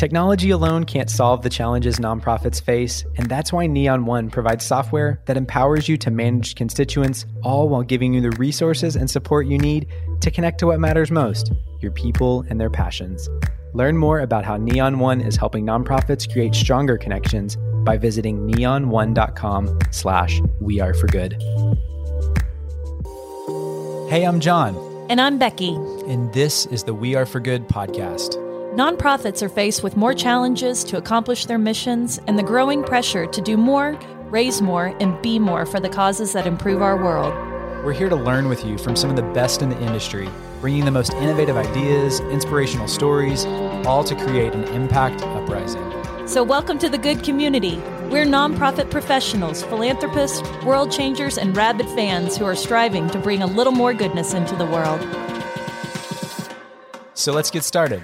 Technology alone can't solve the challenges nonprofits face, and that's why Neon One provides software that empowers you to manage constituents, all while giving you the resources and support you need to connect to what matters most your people and their passions. Learn more about how Neon One is helping nonprofits create stronger connections by visiting neon1.com slash we are for good. Hey, I'm John. And I'm Becky. And this is the We Are for Good podcast. Nonprofits are faced with more challenges to accomplish their missions and the growing pressure to do more, raise more, and be more for the causes that improve our world. We're here to learn with you from some of the best in the industry, bringing the most innovative ideas, inspirational stories, all to create an impact uprising. So, welcome to the good community. We're nonprofit professionals, philanthropists, world changers, and rabid fans who are striving to bring a little more goodness into the world. So, let's get started.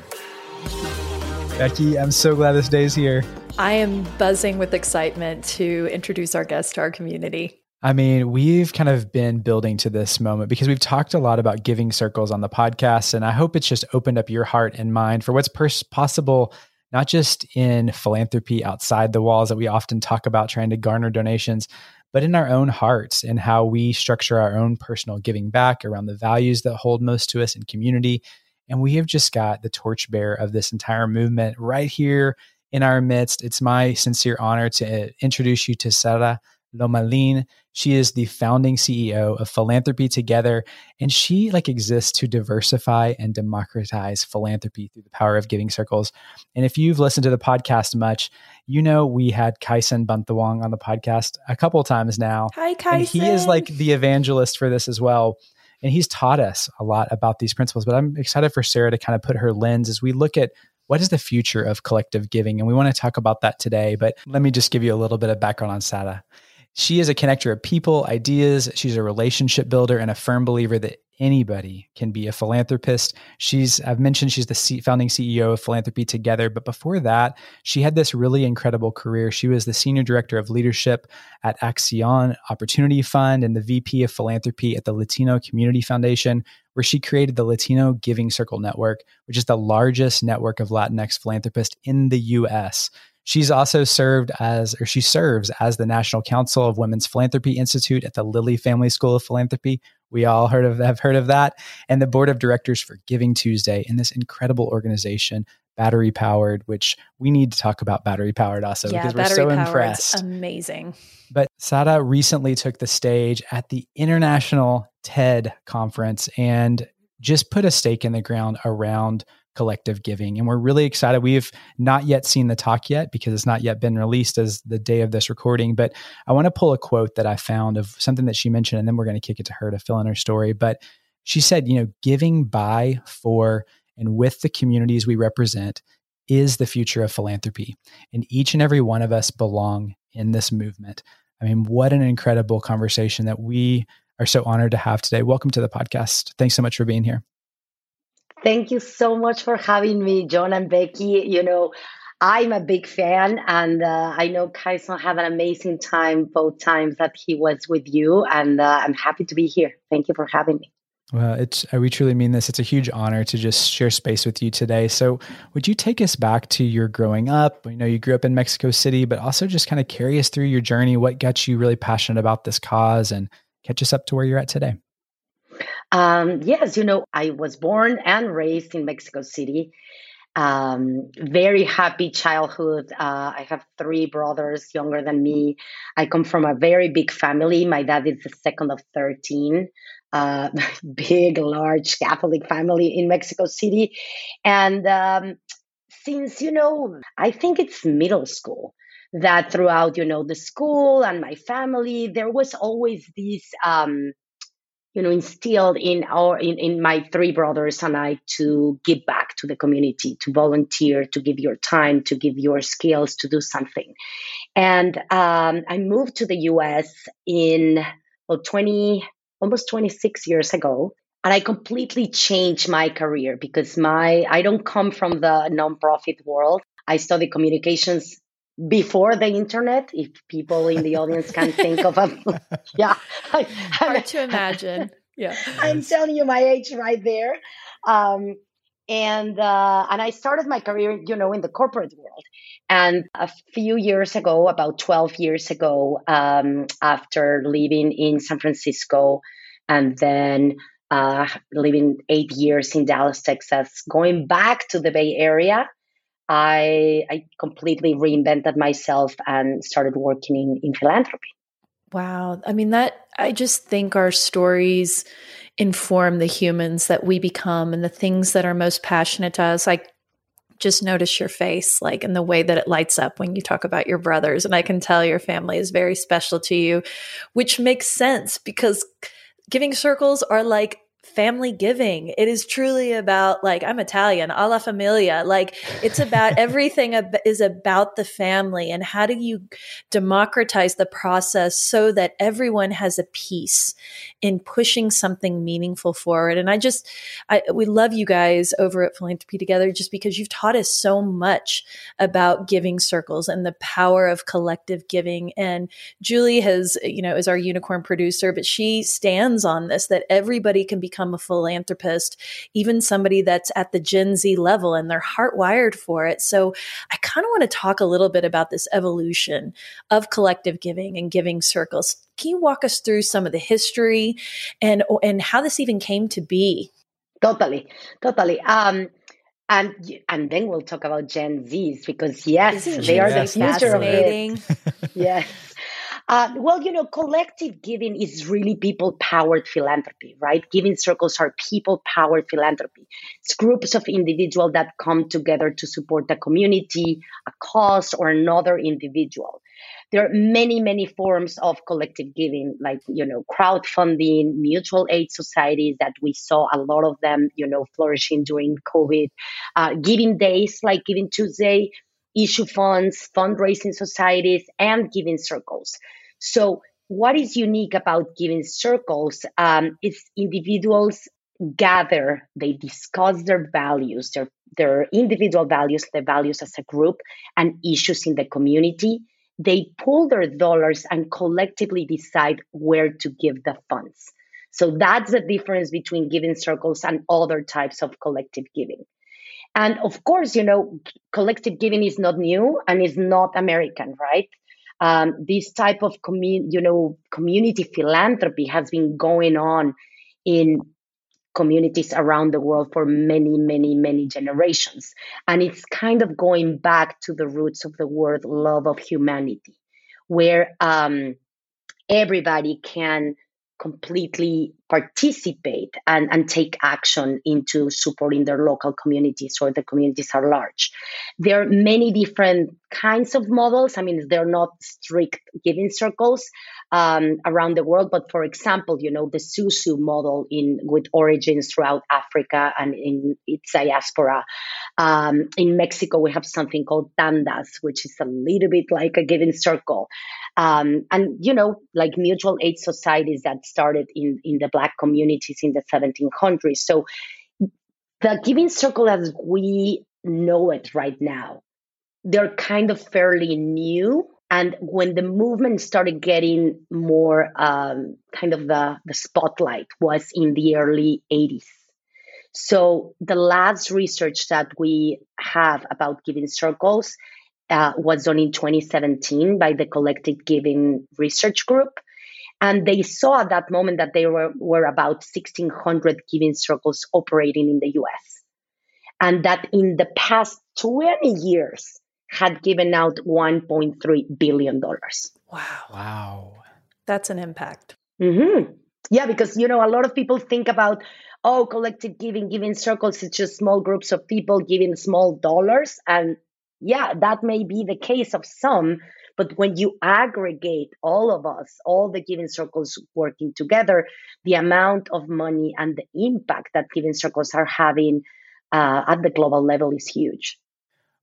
Becky, I'm so glad this day's here. I am buzzing with excitement to introduce our guest to our community. I mean, we've kind of been building to this moment because we've talked a lot about giving circles on the podcast. And I hope it's just opened up your heart and mind for what's pers- possible, not just in philanthropy outside the walls that we often talk about trying to garner donations, but in our own hearts and how we structure our own personal giving back around the values that hold most to us in community and we have just got the torchbearer of this entire movement right here in our midst. It's my sincere honor to uh, introduce you to Sara Lomelin. She is the founding CEO of Philanthropy Together, and she like exists to diversify and democratize philanthropy through the power of giving circles. And if you've listened to the podcast much, you know we had Kaisen Bantawang on the podcast a couple times now. Hi, Kaisen. And he is like the evangelist for this as well and he's taught us a lot about these principles. But I'm excited for Sara to kind of put her lens as we look at what is the future of collective giving, and we want to talk about that today. But let me just give you a little bit of background on Sara. She is a connector of people, ideas. She's a relationship builder and a firm believer that anybody can be a philanthropist. She's, I've mentioned she's the founding CEO of Philanthropy Together, but before that, she had this really incredible career. She was the senior director of leadership at Accion Opportunity Fund and the VP of philanthropy at the Latino Community Foundation, where she created the Latino Giving Circle Network, which is the largest network of Latinx philanthropists in the US. She's also served as, or she serves as the National Council of Women's Philanthropy Institute at the Lilly Family School of Philanthropy. We all heard of have heard of that, and the board of directors for Giving Tuesday in this incredible organization, Battery Powered, which we need to talk about Battery Powered also yeah, because we're so impressed. Amazing. But Sara recently took the stage at the International TED conference and just put a stake in the ground around collective giving. And we're really excited. We've not yet seen the talk yet because it's not yet been released as the day of this recording. But I want to pull a quote that I found of something that she mentioned, and then we're going to kick it to her to fill in her story. But she said, you know, giving by, for, and with the communities we represent is the future of philanthropy. And each and every one of us belong in this movement. I mean, what an incredible conversation that we are so honored to have today. Welcome to the podcast. Thanks so much for being here. Thank you so much for having me, John and Becky. You know, I'm a big fan, and uh, I know Kaison had an amazing time both times that he was with you, and uh, I'm happy to be here. Thank you for having me. Well, it's we truly mean this. It's a huge honor to just share space with you today. So, would you take us back to your growing up? You know, you grew up in Mexico City, but also just kind of carry us through your journey. What got you really passionate about this cause, and catch us up to where you're at today. Um, yes, you know, I was born and raised in Mexico City. Um, very happy childhood. Uh, I have three brothers younger than me. I come from a very big family. My dad is the second of 13. Uh, big, large Catholic family in Mexico City. And um, since, you know, I think it's middle school that throughout, you know, the school and my family, there was always this. Um, you know instilled in our in, in my three brothers and i to give back to the community to volunteer to give your time to give your skills to do something. And um, i moved to the us in well 20 almost 26 years ago and i completely changed my career because my i don't come from the nonprofit world. I studied communications before the internet if people in the audience can think of a yeah. Hard to imagine. Yeah. I'm telling you my age right there. Um, and uh, and I started my career, you know, in the corporate world. And a few years ago, about twelve years ago, um, after living in San Francisco, and then uh, living eight years in Dallas, Texas, going back to the Bay Area, I I completely reinvented myself and started working in, in philanthropy. Wow. I mean, that I just think our stories inform the humans that we become and the things that are most passionate to us. I just notice your face, like, and the way that it lights up when you talk about your brothers. And I can tell your family is very special to you, which makes sense because giving circles are like family giving. It is truly about like I'm Italian, alla familia. Like it's about everything ab- is about the family and how do you democratize the process so that everyone has a piece in pushing something meaningful forward. And I just I we love you guys over at Philanthropy Together just because you've taught us so much about giving circles and the power of collective giving. And Julie has, you know, is our unicorn producer, but she stands on this that everybody can become become a philanthropist, even somebody that's at the Gen Z level and they're hardwired for it. So I kind of want to talk a little bit about this evolution of collective giving and giving circles. Can you walk us through some of the history and and how this even came to be? Totally, totally. Um, and and then we'll talk about Gen Zs because yes, they are the future of it. yes. Uh, well, you know, collective giving is really people powered philanthropy, right? Giving circles are people powered philanthropy. It's groups of individuals that come together to support a community, a cause, or another individual. There are many, many forms of collective giving, like, you know, crowdfunding, mutual aid societies that we saw a lot of them, you know, flourishing during COVID, uh, giving days like Giving Tuesday, issue funds, fundraising societies, and giving circles. So, what is unique about giving circles um, is individuals gather, they discuss their values, their, their individual values, their values as a group, and issues in the community. They pull their dollars and collectively decide where to give the funds. So that's the difference between giving circles and other types of collective giving. And of course, you know, collective giving is not new and is not American, right? Um, this type of community, you know, community philanthropy has been going on in communities around the world for many, many, many generations. And it's kind of going back to the roots of the word love of humanity, where um, everybody can completely participate and, and take action into supporting their local communities or the communities are large. There are many different kinds of models. I mean, they're not strict giving circles um, around the world, but for example, you know, the Susu model in with origins throughout Africa and in its diaspora. Um, in Mexico, we have something called tandas, which is a little bit like a giving circle. Um, and, you know, like mutual aid societies that started in, in the Black communities in the 1700s. So the giving circle as we know it right now, they're kind of fairly new. And when the movement started getting more um, kind of the, the spotlight was in the early 80s. So the last research that we have about giving circles uh, was done in 2017 by the Collective Giving Research Group. And they saw at that moment that there were, were about 1,600 giving circles operating in the US. And that in the past 20 years had given out $1.3 billion. Wow. Wow. That's an impact. Mm-hmm. Yeah, because, you know, a lot of people think about, oh, collective giving, giving circles, it's just small groups of people giving small dollars. And yeah, that may be the case of some, but when you aggregate all of us, all the giving circles working together, the amount of money and the impact that giving circles are having uh, at the global level is huge.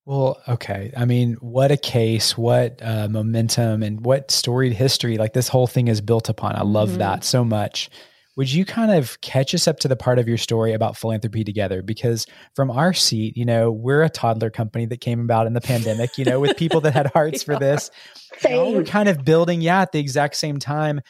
Well, okay. I mean, what a case, what uh, momentum, and what storied history like this whole thing is built upon. I love mm-hmm. that so much. Would you kind of catch us up to the part of your story about philanthropy together? Because from our seat, you know, we're a toddler company that came about in the pandemic, you know, with people that had hearts for this. Know, we're kind of building, yeah, at the exact same time.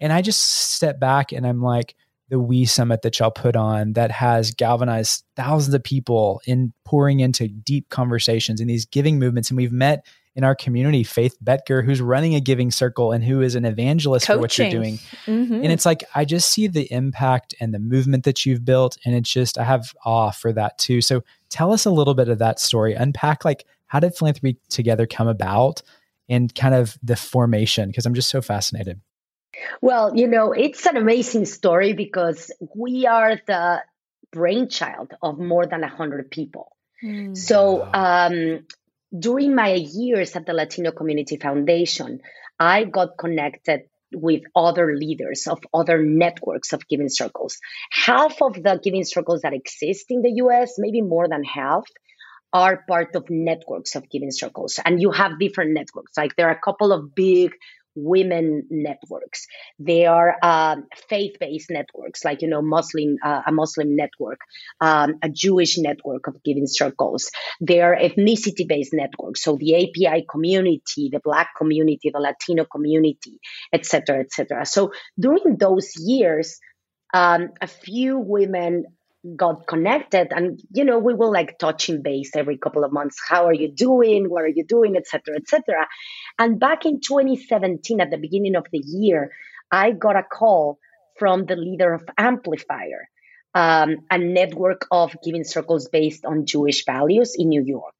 And I just step back and I'm like, the We Summit that y'all put on that has galvanized thousands of people in pouring into deep conversations in these giving movements. And we've met in our community, Faith Betker, who's running a giving circle and who is an evangelist Coaching. for what you're doing. Mm-hmm. And it's like, I just see the impact and the movement that you've built. And it's just, I have awe for that too. So tell us a little bit of that story. Unpack like, how did Philanthropy Together come about and kind of the formation? Because I'm just so fascinated. Well, you know, it's an amazing story because we are the brainchild of more than 100 people. Mm. So, um, during my years at the Latino Community Foundation, I got connected with other leaders of other networks of giving circles. Half of the giving circles that exist in the US, maybe more than half, are part of networks of giving circles. And you have different networks. Like there are a couple of big women networks. They are um, faith-based networks, like you know, Muslim uh, a Muslim network, um, a Jewish network of giving circles. They are ethnicity-based networks, so the API community, the Black community, the Latino community, etc., etc. So during those years, um, a few women got connected. And you know we were like touching base every couple of months. How are you doing? What are you doing? Etc etc and back in 2017 at the beginning of the year i got a call from the leader of amplifier um, a network of giving circles based on jewish values in new york.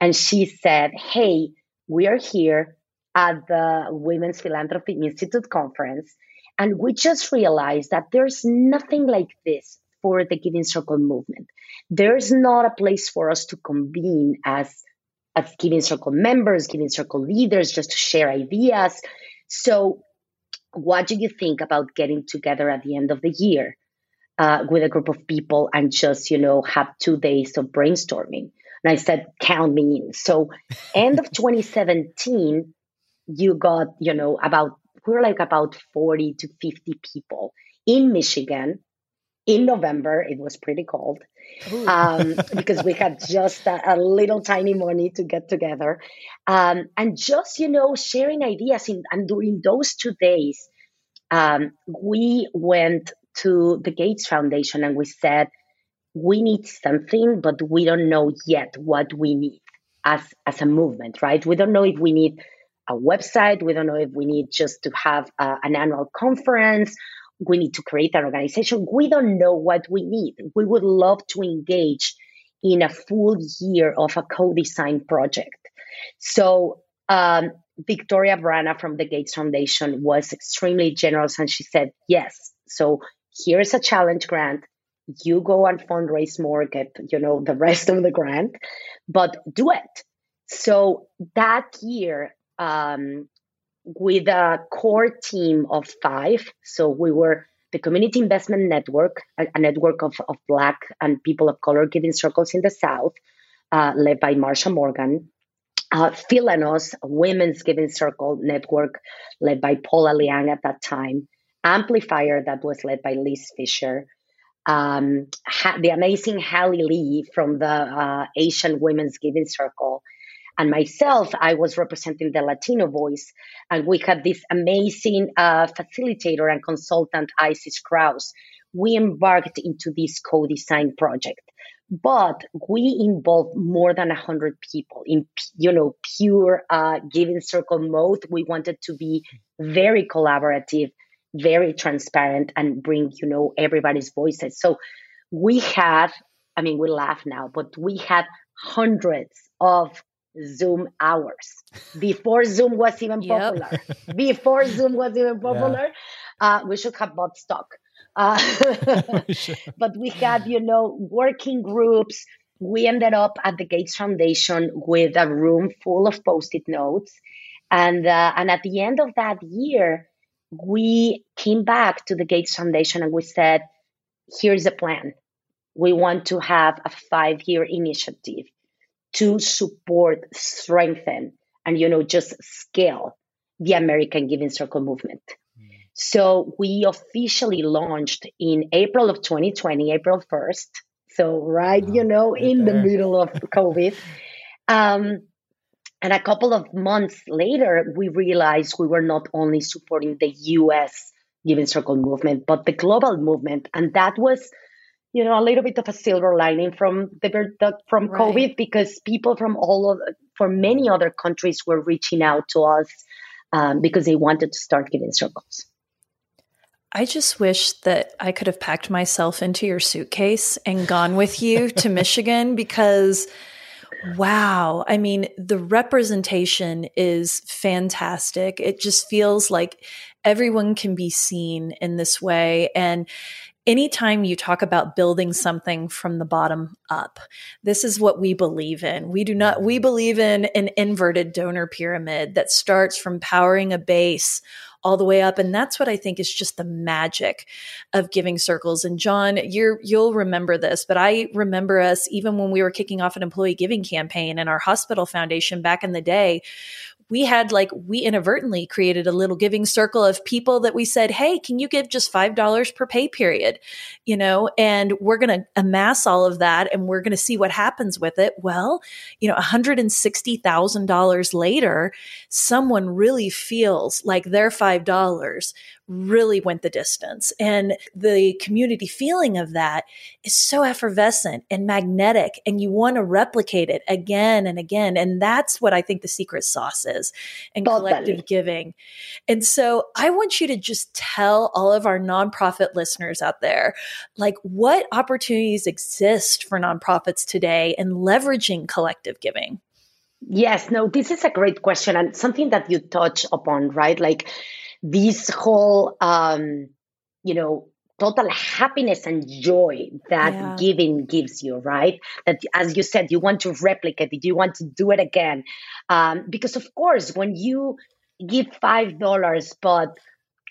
And she said hey we are here at the women's philanthropy institute conference and we just realized that there's nothing like this for the Giving Circle movement. There's not a place for us to convene as as Giving Circle members, Giving Circle leaders, just to share ideas. So, what do you think about getting together at the end of the year uh, with a group of people and just you know have two days of brainstorming? And I said, count me in. So, end of 2017, you got you know about we're like about 40 to 50 people in Michigan in November. It was pretty cold um, because we had just a, a, little tiny money to get together. Um, and just, you know, sharing ideas. In, and during those two days, um, we went to the Gates Foundation and we said, we need something, but we don't know yet what we need as, as a movement, right? We don't know if we need a website. We don't know if we need just to have uh, an annual conference we need to create an organization. We don't know what we need. We would love to engage in a full year of a co-design project. So um, Victoria Vrana from the Gates Foundation was extremely generous, and she said, "Yes. So here's a challenge grant. You go and fundraise more, get you know the rest of the grant, but do it." So that year, um, with a core team of five. So we were the Community Investment Network, a, a network of, of Black and people of color giving circles in the South, uh, led by Marsha Morgan. Uh, Philanos, women's giving circle network led by Paula Liang at that time. Amplifier, that was led by Liz Fisher. Um, ha- the amazing Hali Lee from the uh, Asian Women's Giving Circle and myself, I was representing the Latino voice. And we had this amazing uh, facilitator and consultant, Isis Kraus. We embarked into this co design project. But we involved more than 100 people in, you know, pure uh, giving circle mode. We wanted to be very collaborative, very transparent, and bring, you know, everybody's voices. So we had, I mean, we laugh now, but we had hundreds of Zoom hours before Zoom was even popular. Yep. Before Zoom was even popular, yeah. uh, we should have bought stock. Uh, but we had, you know, working groups. We ended up at the Gates Foundation with a room full of post-it notes, and uh, and at the end of that year, we came back to the Gates Foundation and we said, "Here's a plan. We want to have a five-year initiative." To support, strengthen, and you know just scale the American Giving Circle movement. Mm. So we officially launched in April of 2020, April 1st. So right, you know, right in there. the middle of COVID. Um, and a couple of months later, we realized we were not only supporting the US Giving Circle movement, but the global movement. And that was, you know, a little bit of a silver lining from the from right. COVID because people from all of, from many other countries were reaching out to us um, because they wanted to start giving circles. I just wish that I could have packed myself into your suitcase and gone with you to Michigan because wow, I mean, the representation is fantastic. It just feels like everyone can be seen in this way and anytime you talk about building something from the bottom up, this is what we believe in. We do not, we believe in an inverted donor pyramid that starts from powering a base all the way up. And that's what i think is just the magic of giving circles. And john you're you'll remember this but i remember us even when we were kicking off an employee giving campaign in our hospital foundation back in the day we had like, we inadvertently created a little giving circle of people that we said, Hey, can you give just $5 per pay period? You know, and we're going to amass all of that and we're going to see what happens with it. Well, you know, $160,000 later, someone really feels like their $5 really went the distance. And the community feeling of that is so effervescent and magnetic, and you want to replicate it again and again. And that's what I think the secret sauce is and collective giving. And so I want you to just tell all of our nonprofit listeners out there, like what opportunities exist for nonprofits today in leveraging collective giving. Yes, no, this is a great question and something that you touch upon, right? Like this whole um, you know total happiness and joy that yeah. giving gives you right? That as you said you want to replicate it you want to do it again. Um, because of course when you give five dollars but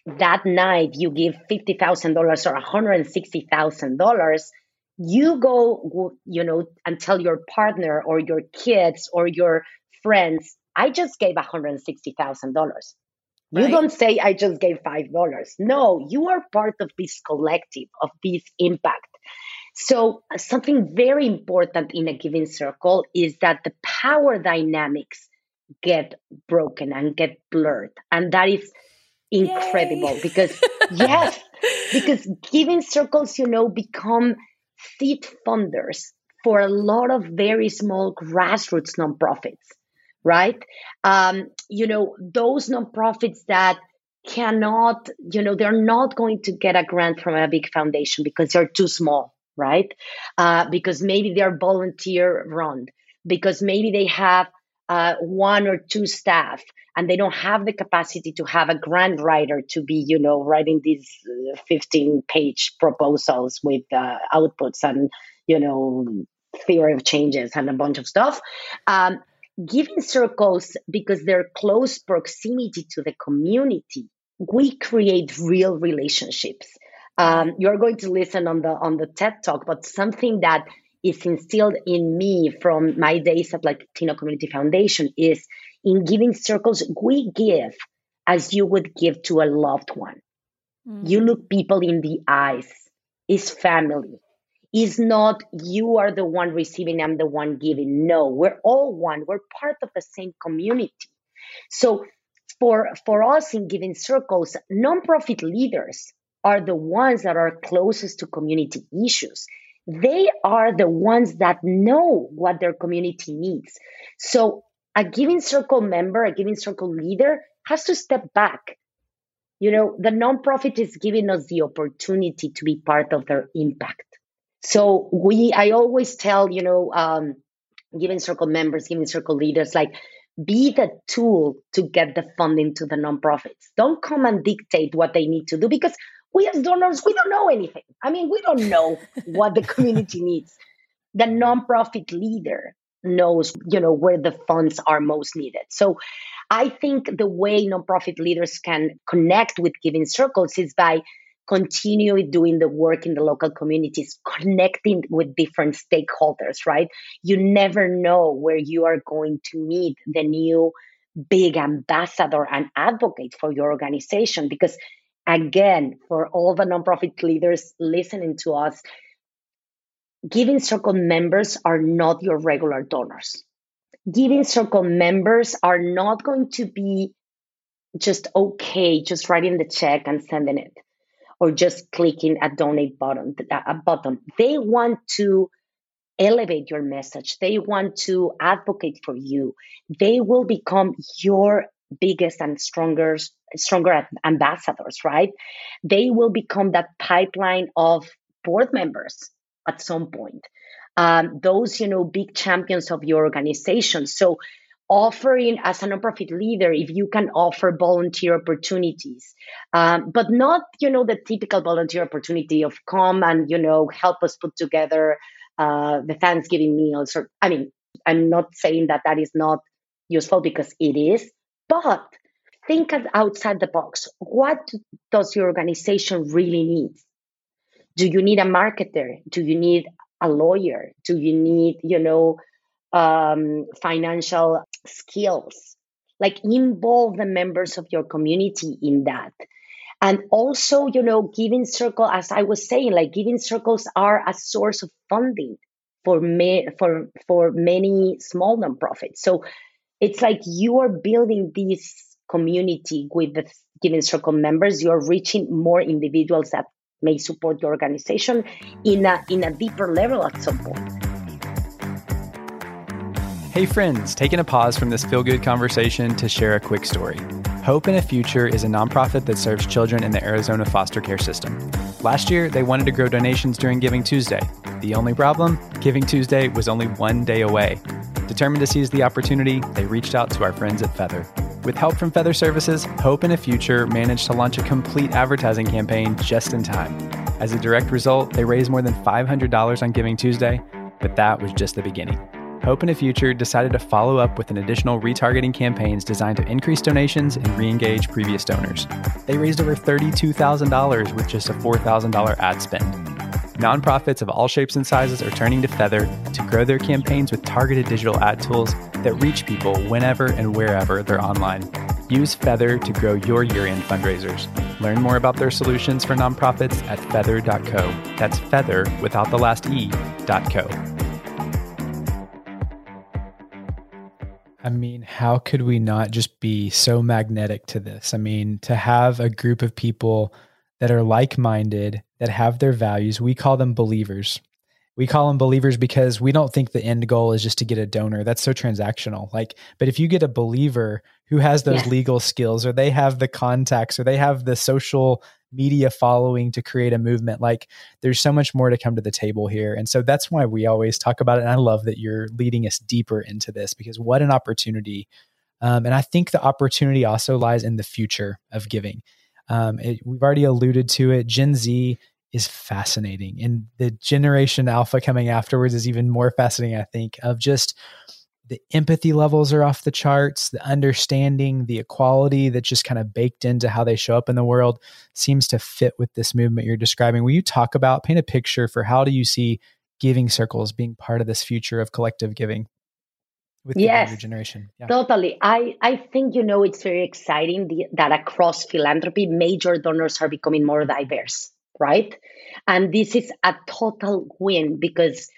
that night you give $50000 or $160000 you go you know and tell your partner or your kids or your friends i just gave $160000 Right? You don't say, I just gave $5. No, you are part of this collective, of this impact. So, uh, something very important in a giving circle is that the power dynamics get broken and get blurred. And that is incredible Yay. because, yes, because giving circles, you know, become seed funders for a lot of very small grassroots nonprofits right? Um, you know, those nonprofits that cannot, you know, they're not going to get a grant from a big foundation because they're too small, right? Uh, because maybe they're volunteer run, because maybe they have uh, one or two staff and they don't have the capacity to have a grant writer to be, you know, writing these uh, 15 page proposals with uh, outputs and, you know, theory of changes and a bunch of stuff. Um, giving circles because they're close proximity to the community we create real relationships. Um, you're going to listen on the on the ted talk but something that is instilled in me from my days at like latino community foundation is in giving circles we give as you would give to a loved one. Mm-hmm. you look people in the eyes. Is family is not you are the one receiving, I'm the one giving. No, we're all one. We're part of the same community. So for for us in giving circles, nonprofit leaders are the ones that are closest to community issues. They are the ones that know what their community needs. So a giving circle member, a giving circle leader has to step back. You know, the nonprofit is giving us the opportunity to be part of their impact. So we, I always tell, you know, um, giving circle members, giving circle leaders, like be the tool to get the funding to the nonprofits. Don't come and dictate what they need to do because we as donors, we don't know anything. I mean, we don't know what the community needs. The nonprofit leader knows, you know, where the funds are most needed. So I think the way nonprofit leaders can connect with giving circles is by continue doing the work in the local communities, connecting with different stakeholders, right? You never know where you are going to meet the new big ambassador and advocate for your organization. Because, again, for all the nonprofit leaders listening to us, Giving Circle members are not your regular donors. Giving Circle members are not going to be just okay just writing the check and sending it or just clicking a donate button a button. They want to elevate your message. They want to advocate for you. They will become your biggest and stronger stronger ambassadors right? They will become that pipeline of board members at some point. Um, those you know big champions of your organization. So offering as a nonprofit leader if you can offer volunteer opportunities. Um, but not you know the typical volunteer opportunity of come and you know help us put together uh, the thanksgiving meals or i mean i'm not saying that that is not useful because it is but think outside the box. What does your organization really need? Do you need a marketer? Do you need a lawyer? Do you need you know um, financial skills. Like involve the members of your community in that. And also, you know, giving circle, as I was saying, like giving circles are a source of funding for me for for many small nonprofits. So it's like you are building this community with the giving circle members. You're reaching more individuals that may support your organization in a in a deeper level at some point. Hey, friends, taking a pause from this feel good conversation to share a quick story. Hope in a Future is a nonprofit that serves children in the Arizona foster care system. Last year, they wanted to grow donations during Giving Tuesday. The only problem? Giving Tuesday was only one day away. Determined to seize the opportunity, they reached out to our friends at Feather. With help from Feather Services, Hope in a Future managed to launch a complete advertising campaign just in time. As a direct result, they raised more than $500 on Giving Tuesday, but that was just the beginning. Hope in a Future decided to follow up with an additional retargeting campaigns designed to increase donations and re-engage previous donors. They raised over $32,000 with just a $4,000 ad spend. Nonprofits of all shapes and sizes are turning to Feather to grow their campaigns with targeted digital ad tools that reach people whenever and wherever they're online. Use Feather to grow your year end fundraisers. Learn more about their solutions for nonprofits at feather.co. That's feather without the last E.co. I mean, how could we not just be so magnetic to this? I mean, to have a group of people that are like minded, that have their values, we call them believers. We call them believers because we don't think the end goal is just to get a donor. That's so transactional. Like, but if you get a believer who has those yeah. legal skills or they have the contacts or they have the social media following to create a movement. Like there's so much more to come to the table here. And so that's why we always talk about it. And I love that you're leading us deeper into this because what an opportunity. Um, and I think the opportunity also lies in the future of giving. Um, it, we've already alluded to it. Gen Z is fascinating, and the generation alpha coming afterwards is even more fascinating. I think of just the empathy levels are off the charts the understanding the equality that's just kind of baked into how they show up in the world seems to fit with this movement you're describing. Will you talk about paint a picture for how do you see giving circles being part of this future of collective giving with yes, the generation? Yeah. totally. I i think you know it's very exciting the, that across philanthropy major donors are becoming more diverse right and this is a total win because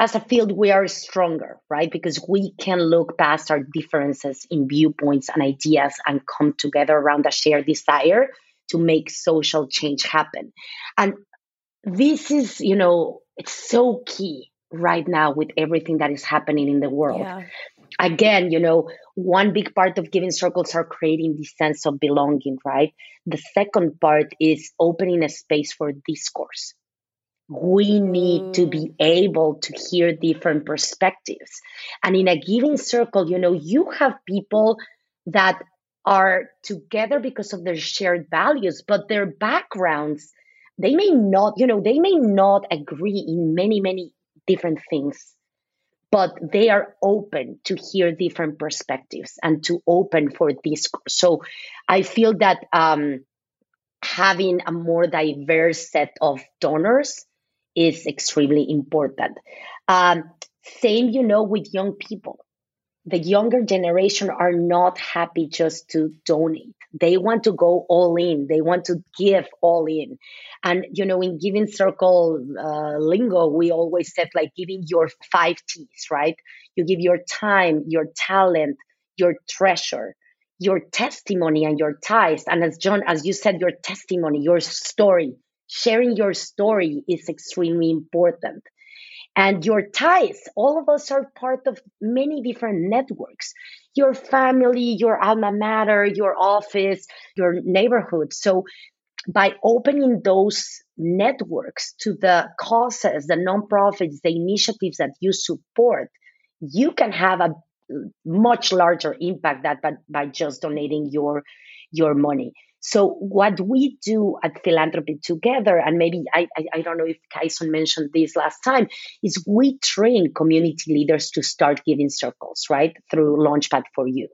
as a field, we are stronger, right? Because we can look past our differences in viewpoints and ideas and come together around a shared desire to make social change happen. And this is, you know, it's so key right now with everything that is happening in the world. Yeah. Again, you know, one big part of giving circles are creating this sense of belonging, right? The second part is opening a space for discourse we need to be mm. able to hear different perspectives. And in a giving circle, you know, you have people that are together because of their shared values, but their backgrounds, they may not, you know, they may not agree in many, many different things, but they are open to hear different perspectives and to open for discourse. So I feel that um, having a more diverse set of donors is extremely important. Um, same, you know, with young people. The younger generation are not happy just to donate. They want to go all in. They want to give all in. And, you know, in Giving Circle uh, lingo, we always said like giving your five T's, right? You give your time, your talent, your treasure, your testimony and your ties. And as John, as you said, your testimony, your story, sharing your story is extremely important. And your ties, all of us are part of many different networks your family, your alma mater, your office, your neighborhood. So, by opening those networks to the causes, the nonprofits, the initiatives that you support, you can have a much larger impact that by, by just donating your your money. So what we do at Philanthropy Together, and maybe I, I, I, don't know if Kaison mentioned this last time, is we train community leaders to start giving circles, right, through Launchpad for You.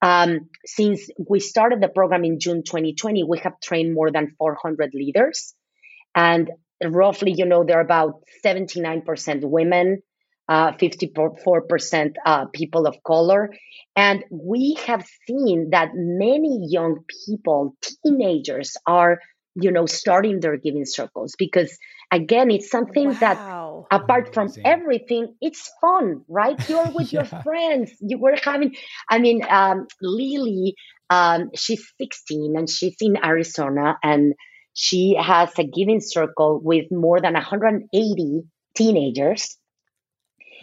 Um, since we started the program in June 2020, we have trained more than 400 leaders. And roughly, you know, there are about 79% women, uh, 54% uh, people of color. And we have seen that many young people, teenagers, are, you know, starting their giving circles because, again, it's something wow. that, apart from everything, it's fun, right? You're with yeah. your friends. You were having, I mean, um, Lily, um, she's 16 and she's in Arizona and she has a giving circle with more than 180 teenagers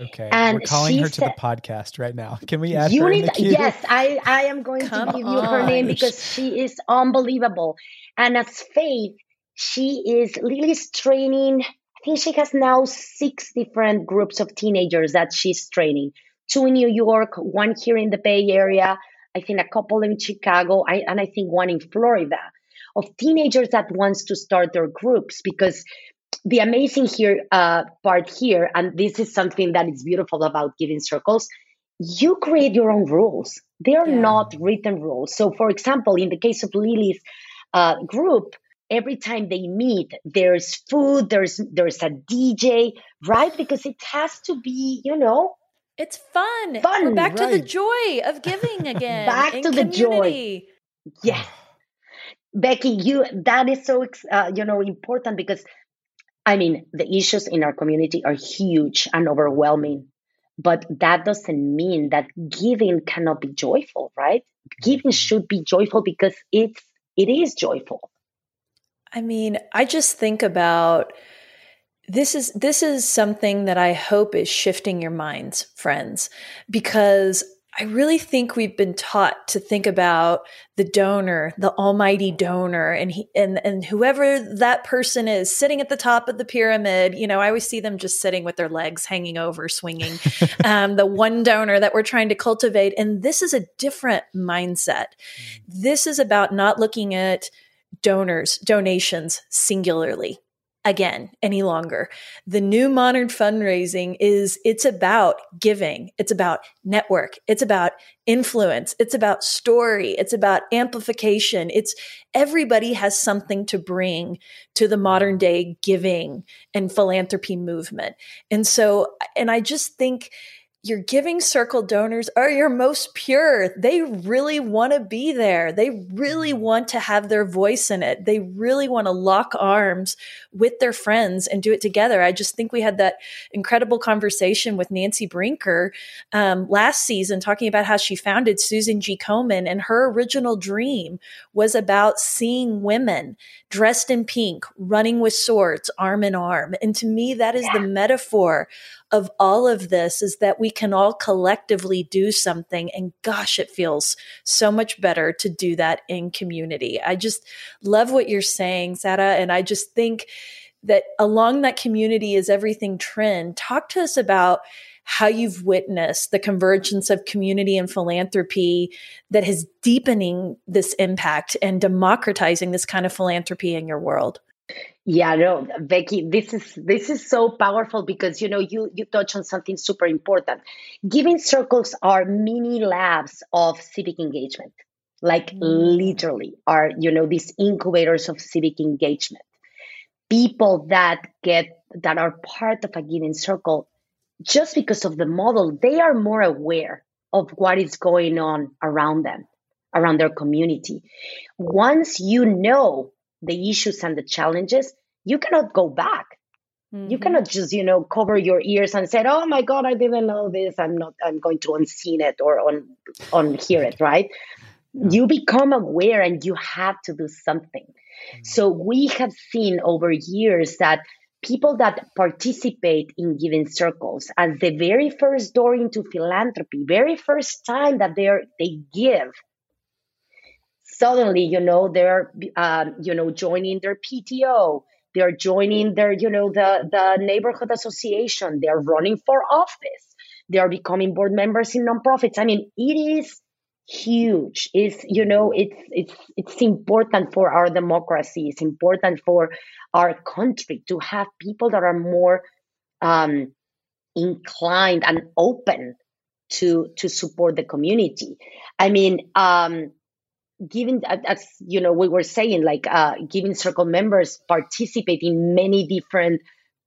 Okay. And we're calling her to said, the podcast right now. Can we add her in the queue? Yes, I, I am going Come to give on. you her name because she is unbelievable. And as Faith, she is Lily's training. I think she has now six different groups of teenagers that she's training. Two in New York, one here in the Bay Area, I think a couple in Chicago, I, and I think one in Florida of teenagers that wants to start their groups because the amazing here uh, part here, and this is something that is beautiful about giving circles, you create your own rules. They're yeah. not written rules. So, for example, in the case of Lily's uh, group, every time they meet, there's food, there's there's a DJ, right? Because it has to be, you know, it's fun. Fun. We're back right. to the joy of giving again. back to the joy. Yeah. Becky, you that is so uh, you know important because I mean, the issues in our community are huge and overwhelming, but that doesn't mean that giving cannot be joyful, right? Giving mm-hmm. should be joyful because it's it is joyful. I mean, I just think about this is this is something that I hope is shifting your minds, friends, because I really think we've been taught to think about the donor, the almighty donor, and he, and and whoever that person is sitting at the top of the pyramid. You know, I always see them just sitting with their legs hanging over, swinging. um, the one donor that we're trying to cultivate, and this is a different mindset. Mm. This is about not looking at donors, donations singularly again any longer. The new modern fundraising is it's about giving, it's about network, it's about influence, it's about story, it's about amplification. It's everybody has something to bring to the modern day giving and philanthropy movement. And so and I just think your giving circle donors are your most pure. They really want to be there. They really want to have their voice in it. They really want to lock arms with their friends and do it together. I just think we had that incredible conversation with Nancy Brinker um, last season, talking about how she founded Susan G. Komen, and her original dream was about seeing women dressed in pink, running with swords, arm in arm. And to me, that is the metaphor of all of this is that we can all collectively do something. And gosh, it feels so much better to do that in community. I just love what you're saying, Sara. And I just think that along that community is everything trend. Talk to us about how you've witnessed the convergence of community and philanthropy that is deepening this impact and democratizing this kind of philanthropy in your world. Yeah, no, Becky, this is this is so powerful because you know you you touch on something super important. Giving circles are mini labs of civic engagement, like mm. literally are you know these incubators of civic engagement. People that get that are part of a giving circle, just because of the model, they are more aware of what is going on around them, around their community. Once you know the issues and the challenges, you cannot go back. Mm-hmm. You cannot just, you know, cover your ears and say, "Oh my God, I didn't know this. I'm not. I'm going to unseen it or on, unhear it." Right? you become aware and you have to do something. Mm-hmm. So we have seen over years that people that participate in giving circles as the very first door into philanthropy, very first time that they are, they give, suddenly you know they're um, you know joining their PTO, they're joining their you know the the neighborhood association, they're running for office, they are becoming board members in nonprofits. I mean, it is huge. It's you know it's it's it's important for our democracy. It's important for our country to have people that are more um, inclined and open to to support the community. I mean um given as you know we were saying like uh giving circle members participate in many different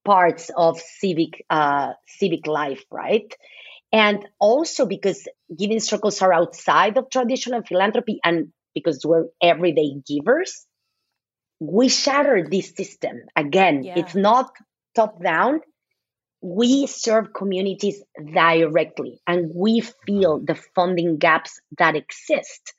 parts of civic uh civic life right and also because giving circles are outside of traditional philanthropy and because we're everyday givers, we shatter this system. Again, yeah. it's not top down. We serve communities directly and we feel the funding gaps that exist.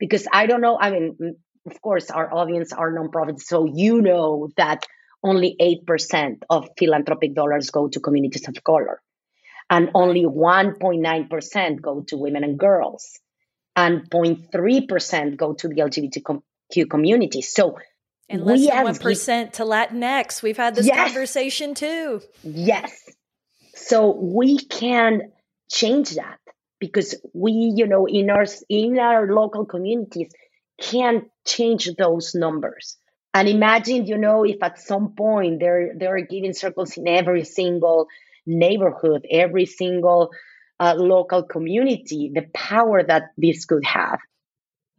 Because I don't know, I mean, of course, our audience are nonprofits, so you know that only 8% of philanthropic dollars go to communities of color and only 1.9% go to women and girls, and 0.3% go to the LGBTQ community. So and less than one percent to Latinx. We've had this yes, conversation too. Yes. So we can change that because we, you know, in our in our local communities can't change those numbers. And imagine, you know, if at some point there there are giving circles in every single neighborhood, every single uh, local community, the power that this could have.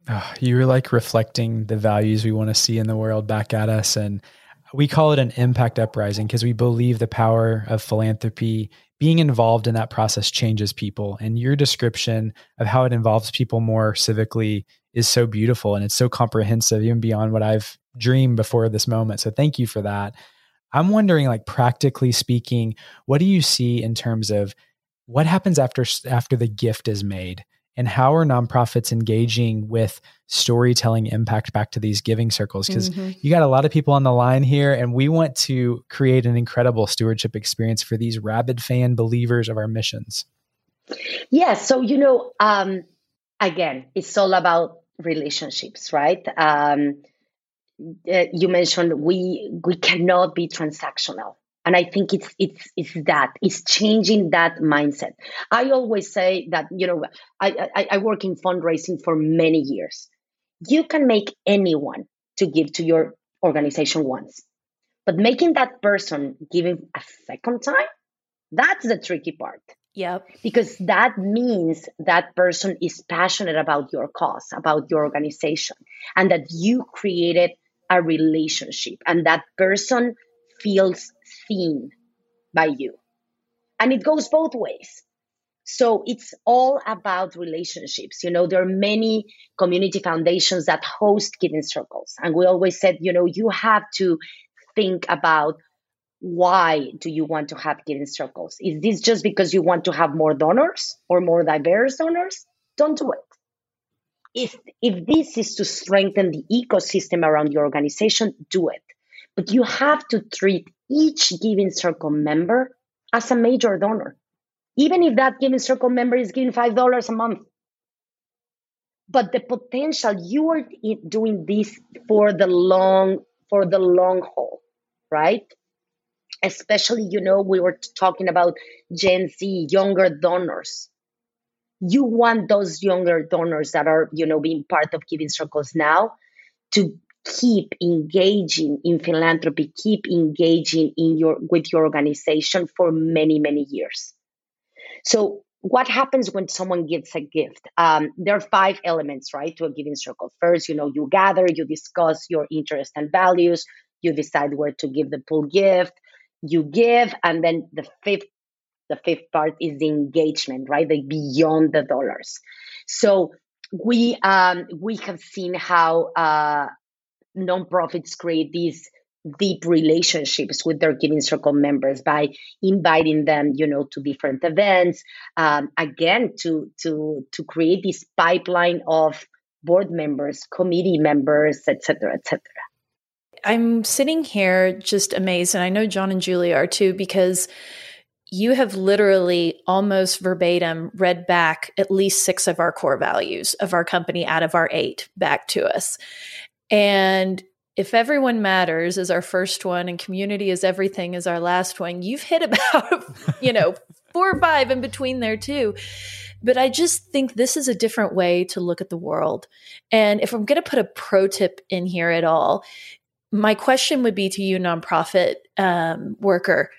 Oh, you're like reflecting the values we want to see in the world back at us. And we call it an impact uprising because we believe the power of philanthropy being involved in that process changes people. And your description of how it involves people more civically is so beautiful and it's so comprehensive, even beyond what I've dreamed before this moment. So thank you for that. I'm wondering, like practically speaking, what do you see in terms of what happens after after the gift is made, and how are nonprofits engaging with storytelling impact back to these giving circles? Because mm-hmm. you got a lot of people on the line here, and we want to create an incredible stewardship experience for these rabid fan believers of our missions. Yeah, so you know, um, again, it's all about relationships, right? Um, uh, you mentioned we we cannot be transactional and i think it's it's it's that it's changing that mindset. I always say that you know i i, I work in fundraising for many years. You can make anyone to give to your organization once but making that person giving a second time that's the tricky part. Yep. Because that means that person is passionate about your cause, about your organization, and that you created a relationship and that person feels seen by you. And it goes both ways. So it's all about relationships. You know, there are many community foundations that host giving circles. And we always said, you know, you have to think about why do you want to have giving circles? Is this just because you want to have more donors or more diverse donors? Don't do it if if this is to strengthen the ecosystem around your organization do it but you have to treat each giving circle member as a major donor. Even if that giving circle member is giving five dollars a month. But the potential you are doing this for the long for the long haul right? Especially you know we were talking about gen z younger donors. You want those younger donors that are you know being part of giving circles now to keep engaging in philanthropy keep engaging in your with your organization for many many years so what happens when someone gives a gift um, there are five elements right to a giving circle first you know you gather you discuss your interests and values you decide where to give the full gift you give and then the fifth the fifth part is the engagement, right? Like beyond the dollars. So we um, we have seen how uh, nonprofits create these deep relationships with their giving circle members by inviting them you know to different events um, again to to to create this pipeline of board members, committee members, etc., etc. I'm sitting here just amazed, and I know Jon and Julie are too, because you have literally almost verbatim read back at least six of our core values of our company out of our eight back to us. And if everyone matters is our first one and community is everything is our last one, you've hit about, you know, four or five in between there too. But I just think this is a different way to look at the world. And if I'm going to put a pro tip in here at all, my question would be to you, nonprofit um, worker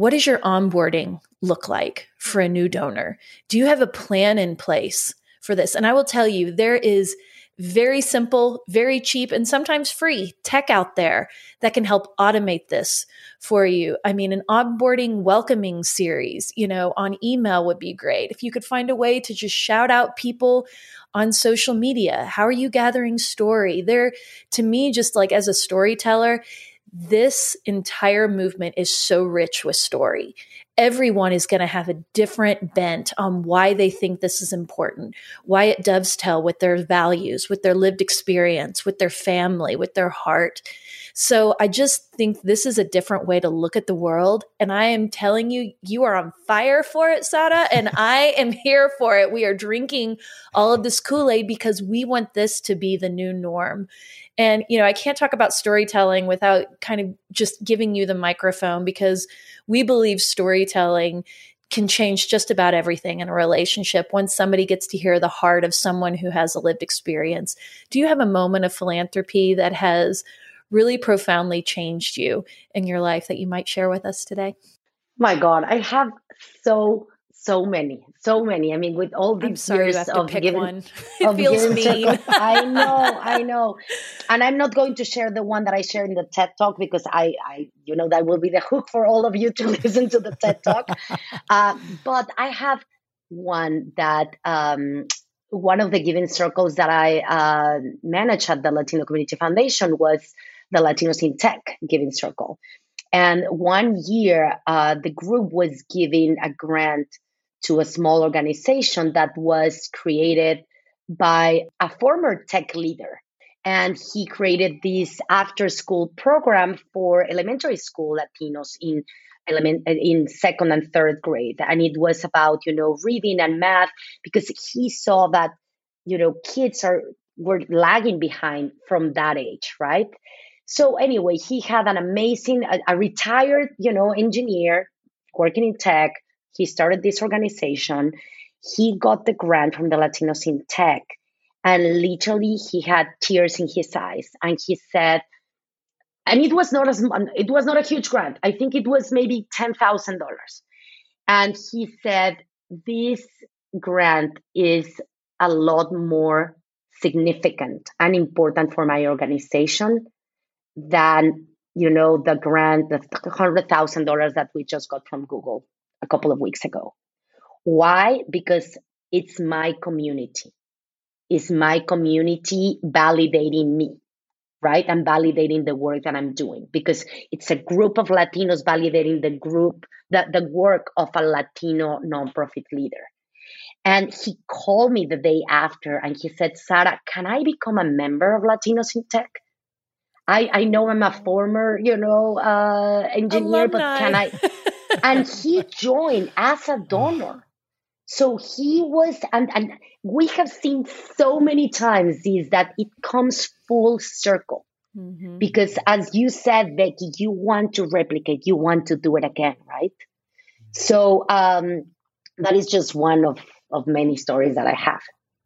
what does your onboarding look like for a new donor? Do you have a plan in place for this? And I will tell you, there is very simple, very cheap, and sometimes free tech out there that can help automate this for you. I mean, an onboarding welcoming series, you know, on email would be great. If you could find a way to just shout out people on social media, how are you gathering story? There, to me, just like as a storyteller, this entire movement is so rich with story. Everyone is going to have a different bent on why they think this is important, why it dovetail with their values, with their lived experience, with their family, with their heart. So I just think this is a different way to look at the world. And I am telling you, you are on fire for it, Sara, and I am here for it. We are drinking all of this Kool Aid because we want this to be the new norm. And, you know, I can't talk about storytelling without kind of just giving you the microphone because we believe storytelling can change just about everything in a relationship once somebody gets to hear the heart of someone who has a lived experience. Do you have a moment of philanthropy that has really profoundly changed you in your life that you might share with us today? My God, I have so so many, so many. I mean, with all these years of giving, one. it feels mean. I know, I know, and I'm not going to share the one that I share in the TED Talk because I, I, you know, that will be the hook for all of you to listen to the TED Talk. uh, but I have one that um, one of the giving circles that I uh, manage at the Latino Community Foundation was the Latinos in Tech Giving Circle. And one year, uh, the group was giving a grant to a small organization that was created by a former tech leader. And he created this after school program for elementary school Latinos in element in second and third grade. And it was about, you know, reading and math because he saw that, you know, kids are were lagging behind from that age, right? So anyway, he had an amazing, a, a retired, you know, engineer working in tech he started this organization. He got the grant from the Latinos in Tech, and literally he had tears in his eyes, and he said, and it was not as it was not a huge grant. I think it was maybe ten thousand dollars, and he said this grant is a lot more significant and important for my organization than you know the grant the hundred thousand dollars that we just got from google a couple of weeks ago. Why? Because it's my community. It's my community validating me, right? I'm validating the work that I'm doing because it's a group of Latinos validating the group, that the work of a Latino nonprofit leader. And he called me the day after and he said, Sara, can I become a member of Latinos in Tech? I, I know I'm a former, you know, uh, engineer, Alumni. but can I? and he joined as a donor. So he was, and, and we have seen so many times this that it comes full circle. Mm-hmm. Because as you said, Becky, you want to replicate, you want to do it again, right? So um, that is just one of, of many stories that I have.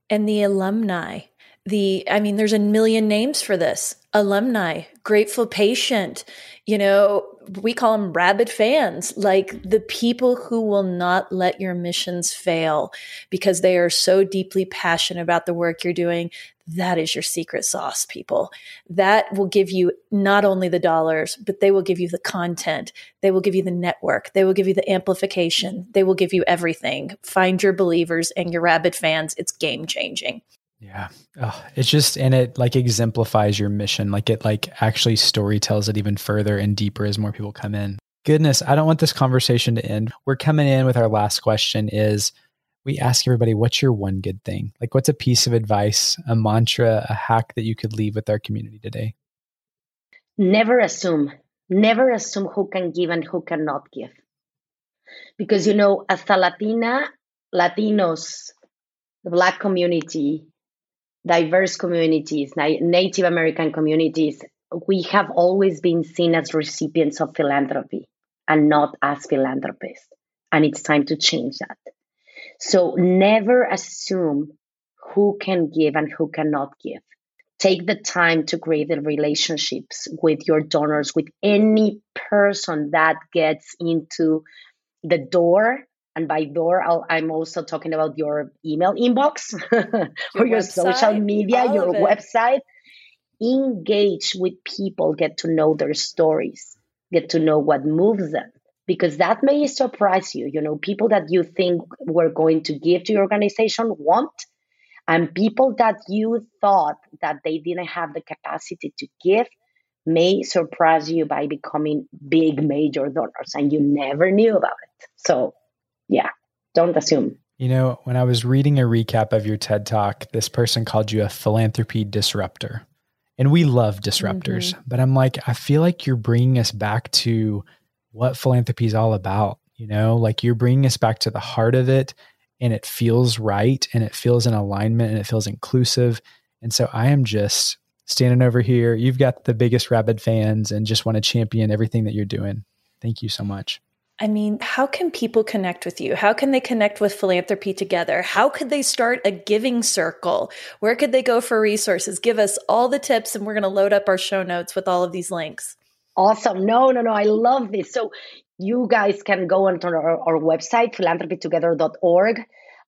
And the alumni, the, I mean, there's a million names for this alumni, grateful patient, you know, we call them rabid fans, like the people who will not let your missions fail because they are so deeply passionate about the work you're doing. That is your secret sauce, people. That will give you not only the dollars, but they will give you the content. They will give you the network. They will give you the amplification. They will give you everything. Find your believers and your rabid fans. It's game changing. Yeah. Oh, it's just, and it like exemplifies your mission. Like it like actually story tells it even further and deeper as more people come in. Goodness, I don't want this conversation to end. We're coming in with our last question is we ask everybody, what's your one good thing? Like, what's a piece of advice, a mantra, a hack that you could leave with our community today? Never assume. Never assume who can give and who cannot give. Because, you know, as a Latina, Latinos, the Black community, diverse communities, Native American communities, we have always been seen as recipients of philanthropy and not as philanthropists. And it's time to change that. So never assume who can give and who cannot give. Take the time to create the relationships with your donors, with any person that gets into the door. And by door, i am also talking about your email inbox or your social media, your website. Engage with people, get to know their stories, get to know what moves them because that may surprise you. You know, people that you think were going to give to your organization won't, and people that you thought that they didn't have the capacity to give may surprise you by becoming big major donors and you never knew about it. So, yeah, don't assume. You know, when I was reading a recap of your TED talk, this person called you a philanthropy disruptor. And we love disruptors, mm-hmm. but I'm like, I feel like you're bringing us back to what philanthropy is all about. You know, like you're bringing us back to the heart of it and it feels right and it feels in alignment and it feels inclusive. And so I am just standing over here. You've got the biggest rabid fans and just want to champion everything that you're doing. Thank you so much. I mean, how can people connect with you? How can they connect with philanthropy together? How could they start a giving circle? Where could they go for resources? Give us all the tips, and we're going to load up our show notes with all of these links. Awesome. No, no, no. I love this. So you guys can go onto our, our website, philanthropytogether.org,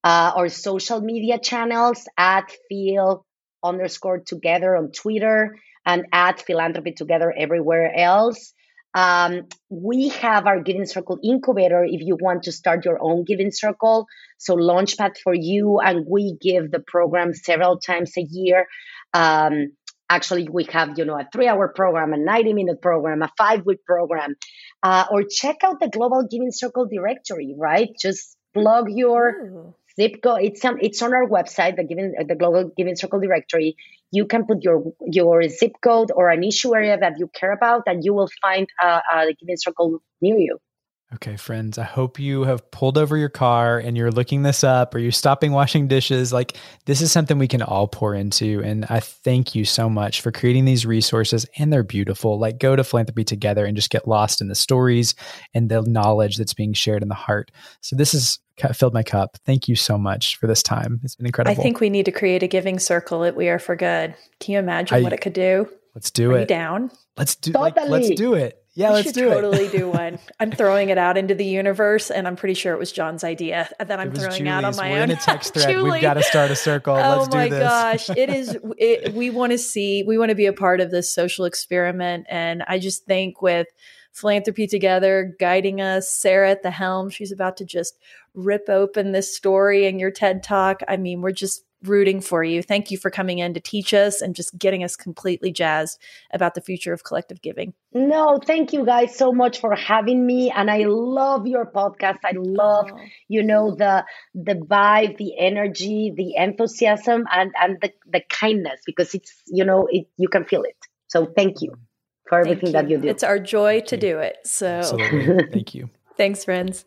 uh, our social media channels at phil underscore together on Twitter and at philanthropy together everywhere else. Um, we have our Giving Circle incubator if you want to start your own Giving Circle. So, Launchpad for you, and we give the program several times a year. Um, actually we have you know a three hour program a 90 minute program a five week program uh, or check out the global giving circle directory right just plug your Ooh. zip code it's on it's on our website the giving the global giving circle directory you can put your your zip code or an issue area that you care about and you will find a, a giving circle near you Okay, friends, I hope you have pulled over your car and you're looking this up or you're stopping washing dishes. Like, this is something we can all pour into. And I thank you so much for creating these resources, and they're beautiful. Like, go to Philanthropy Together and just get lost in the stories and the knowledge that's being shared in the heart. So, this has filled my cup. Thank you so much for this time. It's been incredible. I think we need to create a giving circle at We Are for Good. Can you imagine I, what it could do? Let's do Are it. down? Let's do totally. like, let's do it. Yeah, we let's do totally it. do one. I'm throwing it out into the universe, and I'm pretty sure it was Jon's idea that I'm throwing Julie's. out on my We're own. in a text thread. We've got to start a circle. oh let's my gosh, it is. It, we want to see. We want to be a part of this social experiment, and I just think with philanthropy together guiding us sara at the helm she's about to just rip open this story in your ted talk i mean we're just rooting for you. Thank you for coming in to teach us and just getting us completely jazzed about the future of collective giving. No, thank you guys so much for having me and I love your podcast. I love, oh. you know, the the vibe, the energy, the enthusiasm and and the the kindness because it's, you know, it you can feel it. So thank you for everything you. that you do. It's our joy thank to you. do it. So Absolutely. Thank you. Thanks, friends.